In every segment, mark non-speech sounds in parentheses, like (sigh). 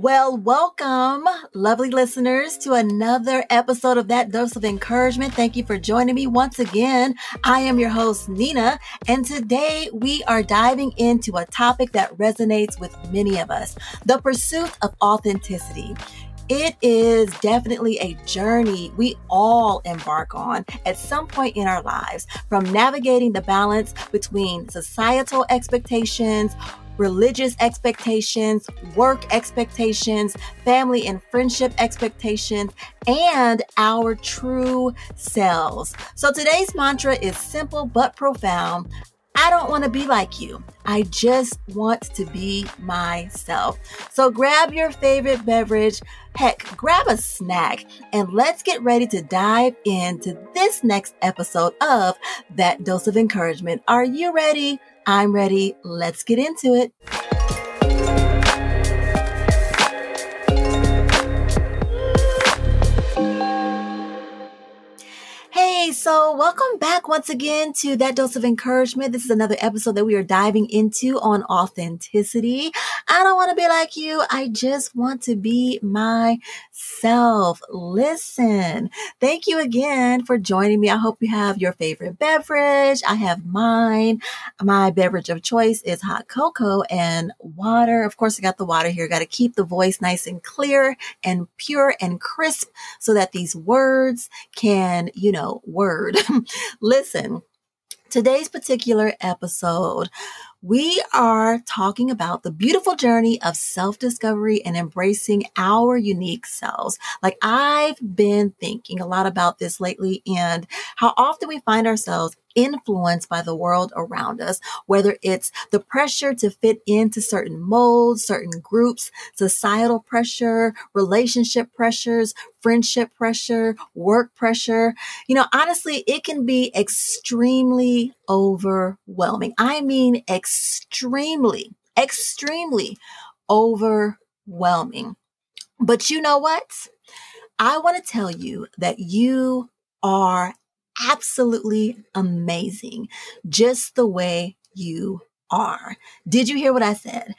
Well, welcome, lovely listeners, to another episode of That Dose of Encouragement. Thank you for joining me once again. I am your host, Nina, and today we are diving into a topic that resonates with many of us the pursuit of authenticity. It is definitely a journey we all embark on at some point in our lives, from navigating the balance between societal expectations, religious expectations, work expectations, family and friendship expectations, and our true selves. So today's mantra is simple but profound. I don't want to be like you. I just want to be myself. So grab your favorite beverage, heck, grab a snack, and let's get ready to dive into this next episode of That Dose of Encouragement. Are you ready? I'm ready. Let's get into it. So welcome back once again to that dose of encouragement. This is another episode that we are diving into on authenticity. I don't want to be like you. I just want to be myself. Listen, thank you again for joining me. I hope you have your favorite beverage. I have mine. My beverage of choice is hot cocoa and water. Of course, I got the water here. Got to keep the voice nice and clear and pure and crisp so that these words can, you know, work word. (laughs) Listen, today's particular episode, we are talking about the beautiful journey of self discovery and embracing our unique selves. Like I've been thinking a lot about this lately and how often we find ourselves influenced by the world around us, whether it's the pressure to fit into certain molds, certain groups, societal pressure, relationship pressures, friendship pressure, work pressure. You know, honestly, it can be extremely overwhelming. I mean, extremely, extremely extremely overwhelming. But you know what? I want to tell you that you are absolutely amazing just the way you are. Did you hear what I said?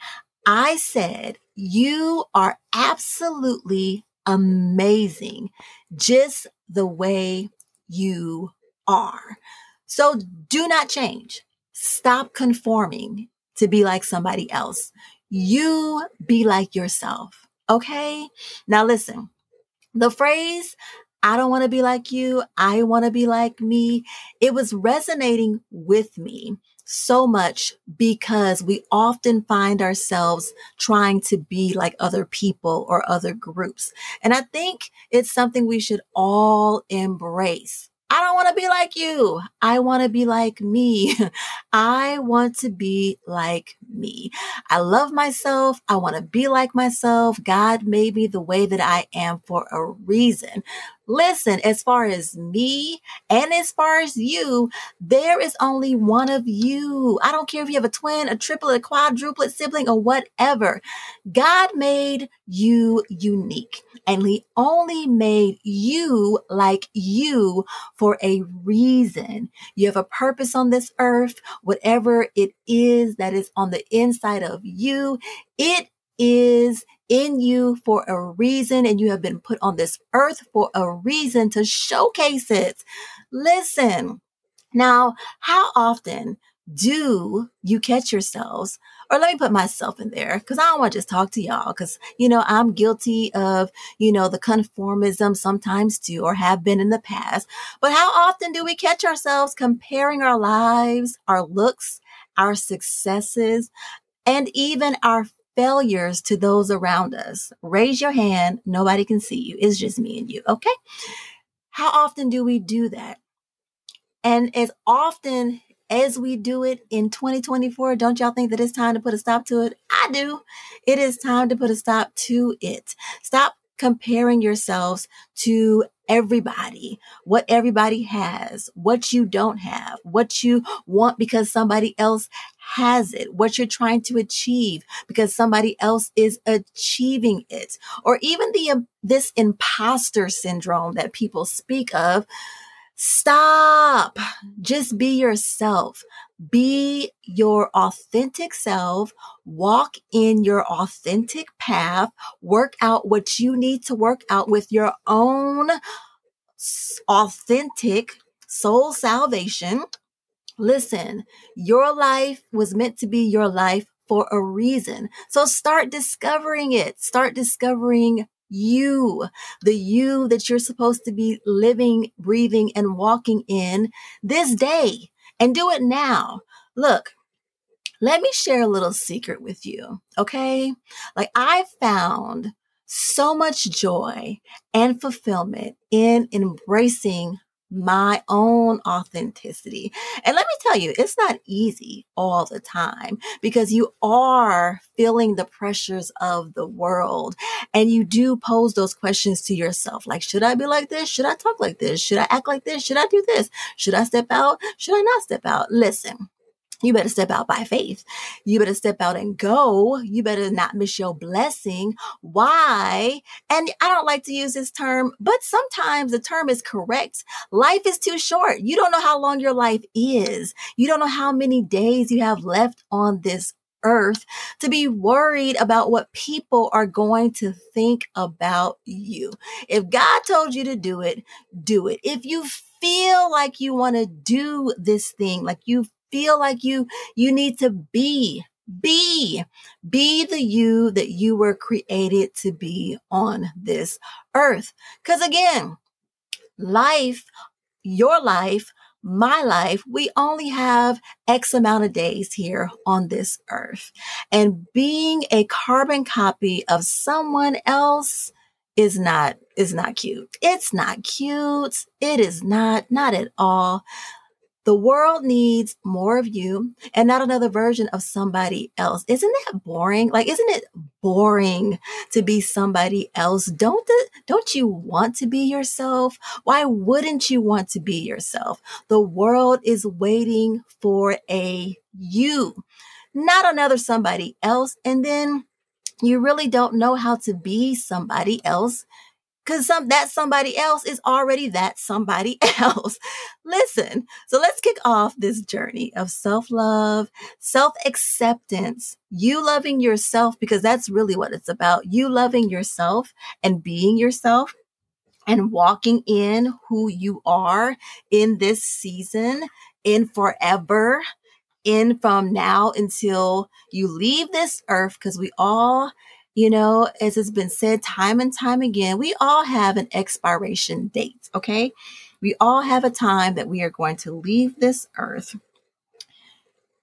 I said, you are absolutely amazing just the way you are. So do not change. Stop conforming to be like somebody else. You be like yourself. Okay. Now listen, the phrase, I don't want to be like you. I want to be like me. It was resonating with me so much because we often find ourselves trying to be like other people or other groups. And I think it's something we should all embrace. I don't want to be like you. I want to be like me. (laughs) I want to be like me. I love myself. I want to be like myself. God made me the way that I am for a reason. Listen, as far as me and as far as you, there is only one of you. I don't care if you have a twin, a triplet, a quadruplet sibling, or whatever. God made you unique and he only made you like you for a reason. You have a purpose on this earth, whatever it is that is on the inside of you. It is in you for a reason and you have been put on this earth for a reason to showcase it. Listen. Now, how often do you catch yourselves? Or let me put myself in there because I don't want to just talk to y'all because, you know, I'm guilty of, you know, the conformism sometimes too or have been in the past. But how often do we catch ourselves comparing our lives, our looks, our successes, and even our failures to those around us. Raise your hand. Nobody can see you. It's just me and you. Okay. How often do we do that? And as often as we do it in 2024, don't y'all think that it's time to put a stop to it? I do. It is time to put a stop to it. Stop comparing yourselves to everybody, what everybody has, what you don't have, what you want because somebody else has it, what you're trying to achieve because somebody else is achieving it, or even the um, this imposter syndrome that people speak of. Stop. Just be yourself. Be your authentic self. Walk in your authentic path. Work out what you need to work out with your own authentic soul salvation. Listen, your life was meant to be your life for a reason. So start discovering it. Start discovering you, the you that you're supposed to be living, breathing, and walking in this day. And do it now. Look, let me share a little secret with you. Okay. Like I found so much joy and fulfillment in embracing my own authenticity. And let me tell you, it's not easy all the time because you are feeling the pressures of the world and you do pose those questions to yourself. Like, should I be like this? Should I talk like this? Should I act like this? Should I do this? Should I step out? Should I not step out? Listen, you better step out by faith. You better step out and go. You better not miss your blessing. Why? And I don't like to use this term, but sometimes the term is correct. Life is too short. You don't know how long your life is. You don't know how many days you have left on this earth to be worried about what people are going to think about you. If God told you to do it, do it. If you feel like you want to do this thing, like you feel like you, you need to be, be, be the you that you were created to be on this earth. Cause again, life, your life, my life, we only have X amount of days here on this earth. And being a carbon copy of someone else is not, is not cute. It's not cute. It is not, not at all. The world needs more of you and not another version of somebody else. Isn't that boring? Like, isn't it boring to be somebody else? Don't the, don't you want to be yourself? Why wouldn't you want to be yourself? The world is waiting for a you, not another somebody else. And then you really don't know how to be somebody else Cause some, that somebody else is already that somebody (laughs) else. Listen. So let's kick off this journey of self love, self acceptance, you loving yourself, because that's really what it's about. You loving yourself and being yourself and walking in who you are in this season, in forever, in from now until you leave this earth, because we all you know, as has been said time and time again, we all have an expiration date, okay? We all have a time that we are going to leave this earth.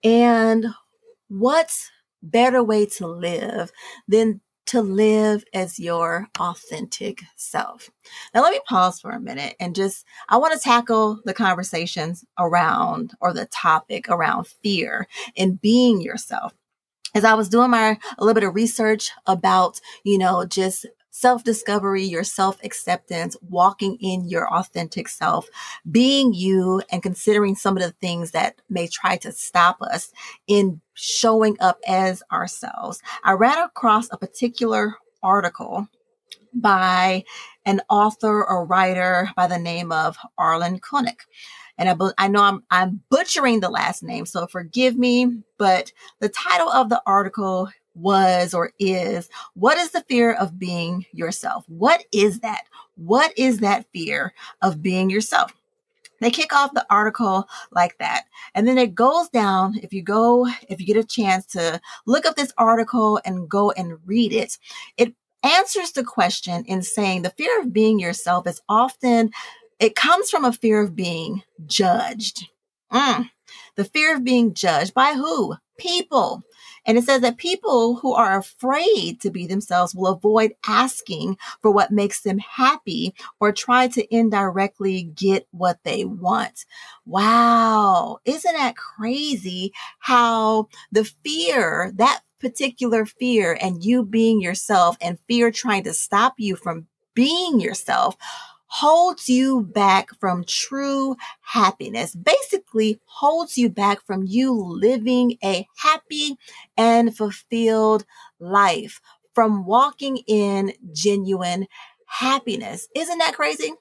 And what better way to live than to live as your authentic self. Now, let me pause for a minute and just, I want to tackle the conversations around or the topic around fear and being yourself as I was doing my a little bit of research about, you know, just self discovery, your self acceptance, walking in your authentic self, being you, and considering some of the things that may try to stop us in showing up as ourselves. I ran across a particular article by an author or writer by the name of Arlen Koenig and I, I know I'm, I'm butchering the last name, so forgive me, but the title of the article was or is what is the fear of being yourself? What is that? What is that fear of being yourself? They kick off the article like that. And then it goes down. If you go, if you get a chance to look up this article and go and read it, it answers the question in saying the fear of being yourself is often it comes from a fear of being judged. Mm. The fear of being judged by who? People. And it says that people who are afraid to be themselves will avoid asking for what makes them happy or try to indirectly get what they want. Wow. Isn't that crazy how the fear, that particular fear and you being yourself and fear trying to stop you from being yourself holds you back from true happiness, basically holds you back from you living a happy and fulfilled life, from walking in genuine happiness. Isn't that crazy?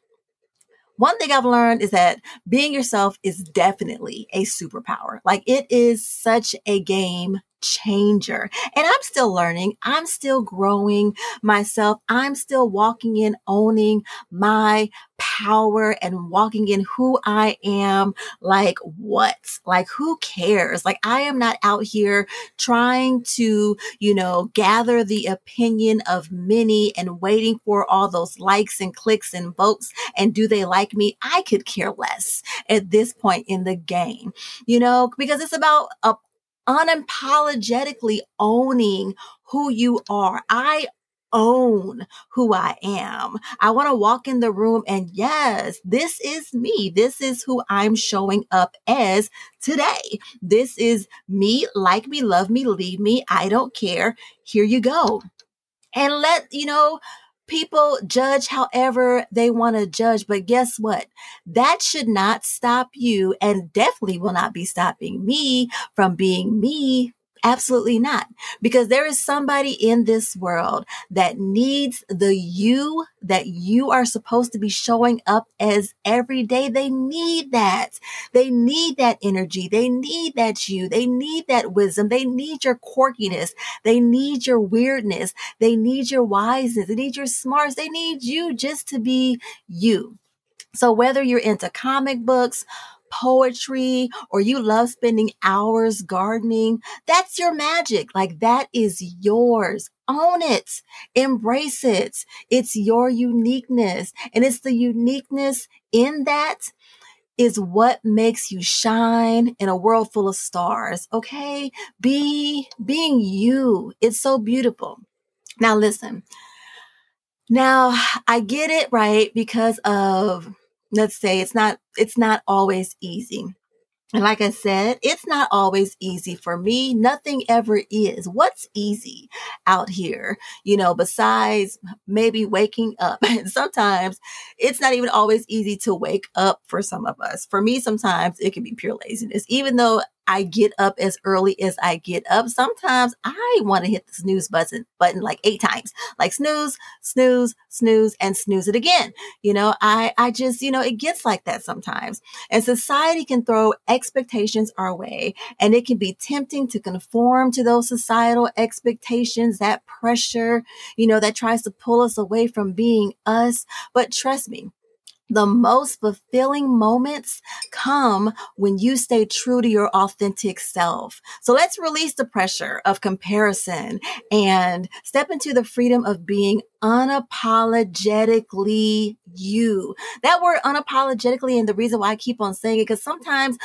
one thing I've learned is that being yourself is definitely a superpower. Like it is such a game changer. And I'm still learning. I'm still growing myself. I'm still walking in owning my power and walking in who I am. Like what? Like who cares? Like I am not out here trying to, you know, gather the opinion of many and waiting for all those likes and clicks and votes. And do they like me? I could care less at this point in the game, you know, because it's about a unapologetically owning who you are. I own who I am. I want to walk in the room and yes, this is me. This is who I'm showing up as today. This is me. Like me, love me, leave me. I don't care. Here you go. And let, you know, people judge however they want to judge. But guess what? That should not stop you and definitely will not be stopping me from being me Absolutely not. Because there is somebody in this world that needs the you that you are supposed to be showing up as every day. They need that. They need that energy. They need that you. They need that wisdom. They need your quirkiness. They need your weirdness. They need your wiseness. They need your smarts. They need you just to be you. So whether you're into comic books, poetry or you love spending hours gardening, that's your magic. Like that is yours. Own it. Embrace it. It's your uniqueness. And it's the uniqueness in that is what makes you shine in a world full of stars. Okay. Be being you. It's so beautiful. Now listen. Now I get it right because of let's say it's not it's not always easy and like I said, it's not always easy for me. Nothing ever is. What's easy out here? You know, besides maybe waking up. (laughs) And sometimes it's not even always easy to wake up for some of us. For me, sometimes it can be pure laziness. Even though I get up as early as I get up. Sometimes I want to hit the snooze button button like eight times, like snooze, snooze, snooze, and snooze it again. You know, I, I just, you know, it gets like that sometimes. And society can throw expectations our way and it can be tempting to conform to those societal expectations, that pressure, you know, that tries to pull us away from being us. But trust me, the most fulfilling moments come when you stay true to your authentic self. So let's release the pressure of comparison and step into the freedom of being unapologetically you. That word unapologetically and the reason why I keep on saying it, because sometimes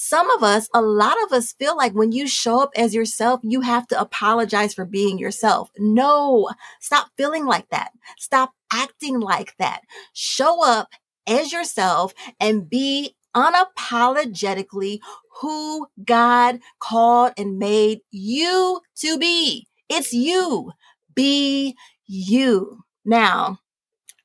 some of us, a lot of us feel like when you show up as yourself, you have to apologize for being yourself. No, stop feeling like that. Stop acting like that. Show up as yourself and be unapologetically who God called and made you to be. It's you. Be you. Now,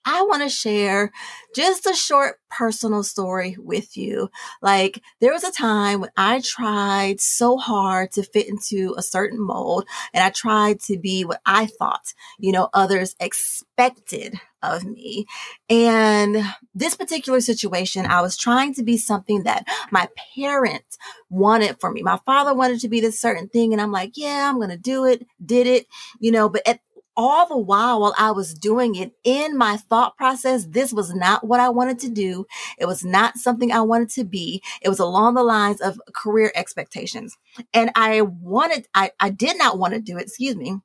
I want to share just a short personal story with you. Like there was a time when I tried so hard to fit into a certain mold and I tried to be what I thought, you know, others expected of me. And this particular situation, I was trying to be something that my parents wanted for me. My father wanted to be this certain thing and I'm like, yeah, I'm going to do it, did it, you know, but at all the while while I was doing it in my thought process, this was not what I wanted to do. It was not something I wanted to be. It was along the lines of career expectations. And I wanted, I, I did not want to do it, excuse me.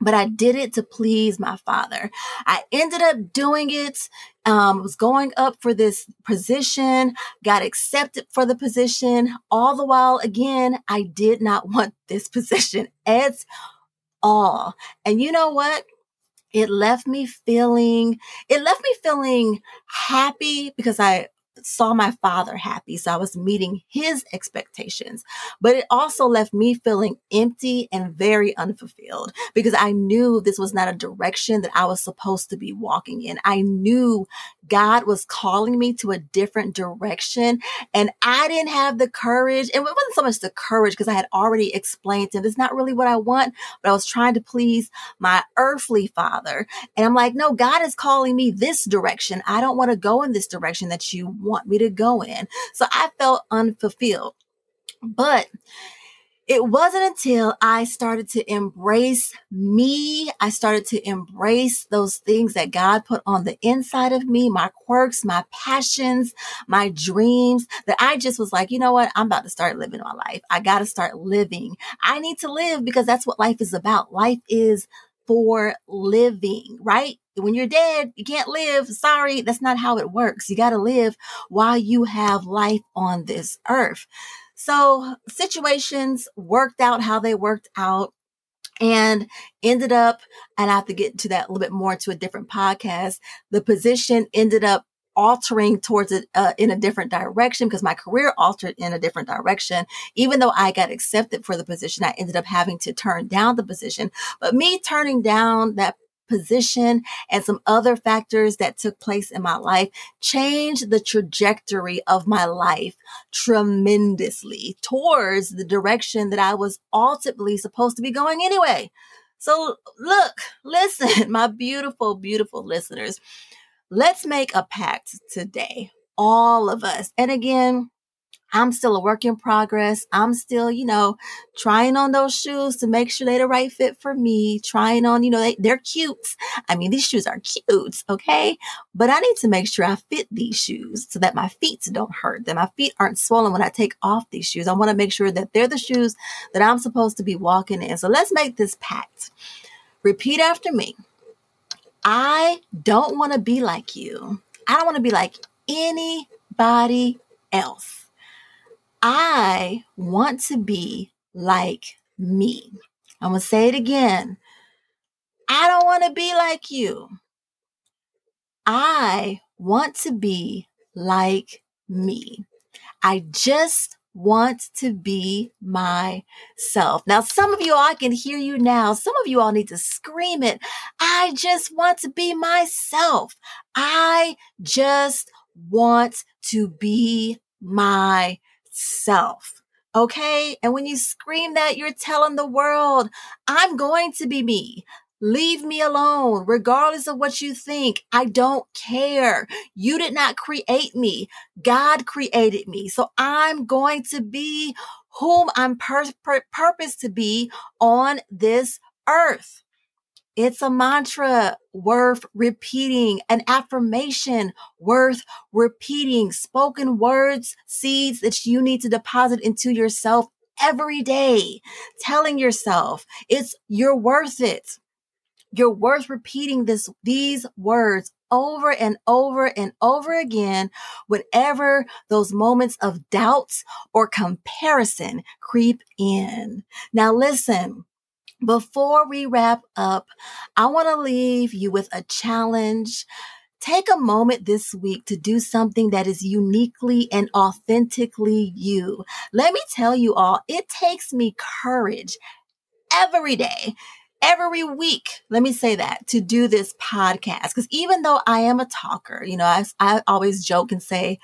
But I did it to please my father. I ended up doing it, um, was going up for this position, got accepted for the position. All the while, again, I did not (laughs) want this position at all. And you know what? It left me feeling, it left me feeling happy because I saw my father happy. So I was meeting his expectations, but it also left me feeling empty and very unfulfilled because I knew this was not a direction that I was supposed to be walking in. I knew God was calling me to a different direction and I didn't have the courage. And it wasn't so much the courage because I had already explained to him, it's not really what I want, but I was trying to please my earthly father. And I'm like, no, God is calling me this direction. I don't want to go in this direction that you want me to go in. So I felt unfulfilled. But it wasn't until I started to embrace me, I started to embrace those things that God put on the inside of me, my quirks, my passions, my dreams, that I just was like, you know what? I'm about to start living my life. I got to start living. I need to live because that's what life is about. Life is for living, right? When you're dead, you can't live. Sorry, that's not how it works. You got to live while you have life on this earth. So situations worked out how they worked out and ended up, and I have to get to that a little bit more to a different podcast. The position ended up altering towards it uh, in a different direction because my career altered in a different direction. Even though I got accepted for the position, I ended up having to turn down the position. But me turning down that position and some other factors that took place in my life changed the trajectory of my life tremendously towards the direction that I was ultimately supposed to be going anyway. So look, (laughs) listen, my beautiful, beautiful listeners, let's make a pact today. All of us. And again, I'm still a work in progress. I'm still, you know, trying on those shoes to make sure they're the right fit for me. Trying on, you know, they, they're cute. I mean, these shoes are cute. Okay. But I need to make sure I fit these shoes so that my feet don't hurt, that my feet aren't swollen when I take off these shoes. I want to make sure that they're the shoes that I'm supposed to be walking in. So let's make this pact. Repeat after me. I don't want to be like you. I don't want to be like anybody else. I want to be like me. I'm going to say it again. I don't want to be like you. I want to be like me. I just want to be myself. Now, some of you I can hear you now. Some of you all need to scream it. I just want to be myself. I just want to be myself self. Okay. And when you scream that, you're telling the world, I'm going to be me. Leave me alone, regardless of what you think. I don't care. You did not create me. God created me. So I'm going to be whom I'm pur- pur- purposed to be on this earth. It's a mantra worth repeating, an affirmation worth repeating, spoken words, seeds that you need to deposit into yourself every day, telling yourself it's you're worth it. You're worth repeating this, these words over and over and over again whenever those moments of doubts or comparison creep in. Now listen, before we wrap up, I want to leave you with a challenge. Take a moment this week to do something that is uniquely and authentically you. Let me tell you all, it takes me courage every day every week, let me say that, to do this podcast. Because even though I am a talker, you know, I, I always joke and say,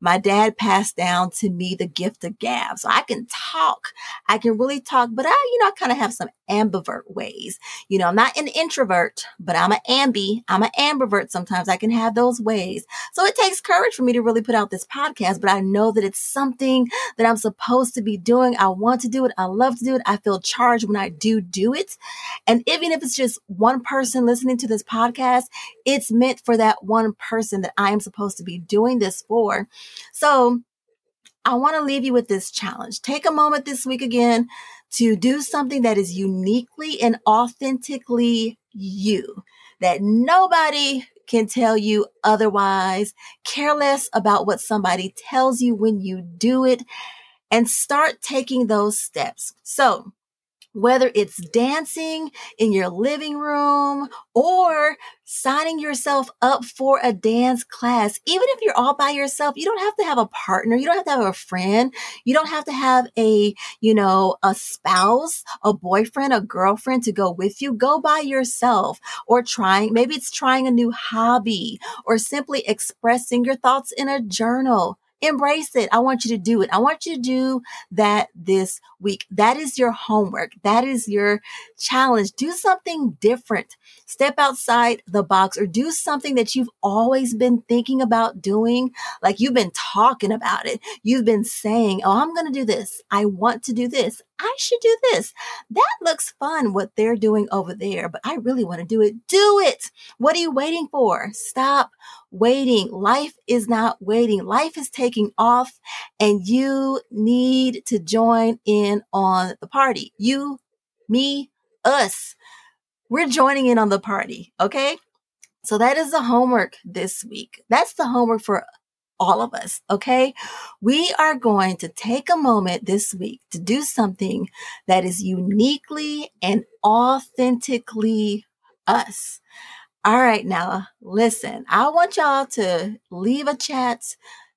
my dad passed down to me the gift of gab. So I can talk. I can really talk, but I, you know, I kind of have some ambivert ways. You know, I'm not an introvert, but I'm an ambi. I'm an ambivert. Sometimes I can have those ways. So it takes courage for me to really put out this podcast, but I know that it's something that I'm supposed to be doing. I want to do it. I love to do it. I feel charged when I do do it. And even if it's just one person listening to this podcast, it's meant for that one person that I am supposed to be doing this for. So I want to leave you with this challenge. Take a moment this week again to do something that is uniquely and authentically you, that nobody can tell you otherwise. Care less about what somebody tells you when you do it and start taking those steps. So whether it's dancing in your living room or signing yourself up for a dance class. Even if you're all by yourself, you don't have to have a partner. You don't have to have a friend. You don't have to have a, you know, a spouse, a boyfriend, a girlfriend to go with you. Go by yourself or trying, maybe it's trying a new hobby or simply expressing your thoughts in a journal. Embrace it. I want you to do it. I want you to do that this week. That is your homework. That is your challenge. Do something different. Step outside the box or do something that you've always been thinking about doing. Like you've been talking about it. You've been saying, Oh, I'm going to do this. I want to do this. I should do this. That looks fun what they're doing over there, but I really want to do it. Do it. What are you waiting for? Stop waiting. Life is not waiting. Life is taking off and you need to join in on the party. You, me, us. We're joining in on the party. Okay. So that is the homework this week. That's the homework for all of us. Okay. We are going to take a moment this week to do something that is uniquely and authentically us. All right. Now listen, I want y'all to leave a chat,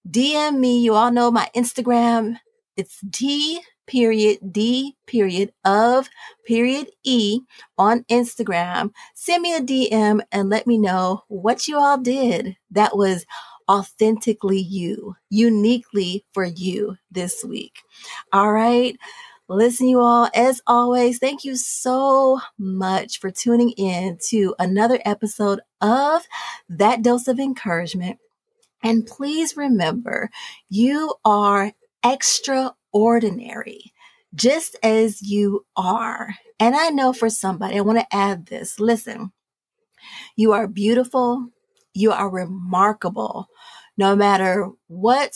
DM me. You all know my Instagram. It's D period D period of period E on Instagram. Send me a DM and let me know what you all did that was authentically you, uniquely for you this week. All right. Listen, you all, as always, thank you so much for tuning in to another episode of That Dose of Encouragement. And please remember, you are extraordinary, just as you are. And I know for somebody, I want to add this. Listen, you are beautiful. You are remarkable no matter what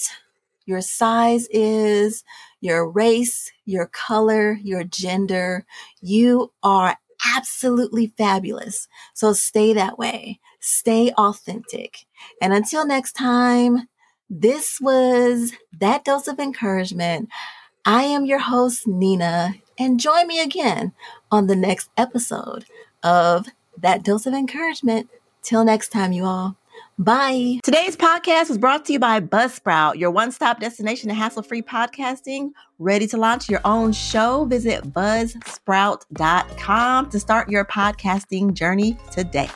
your size is, your race, your color, your gender, you are absolutely fabulous. So stay that way. Stay authentic. And until next time, this was that dose of encouragement. I am your host, Nina, and join me again on the next episode of That Dose of Encouragement. Till next time, you all. Bye. Today's podcast was brought to you by Buzzsprout, your one stop destination to hassle free podcasting. Ready to launch your own show? Visit buzzsprout.com to start your podcasting journey today.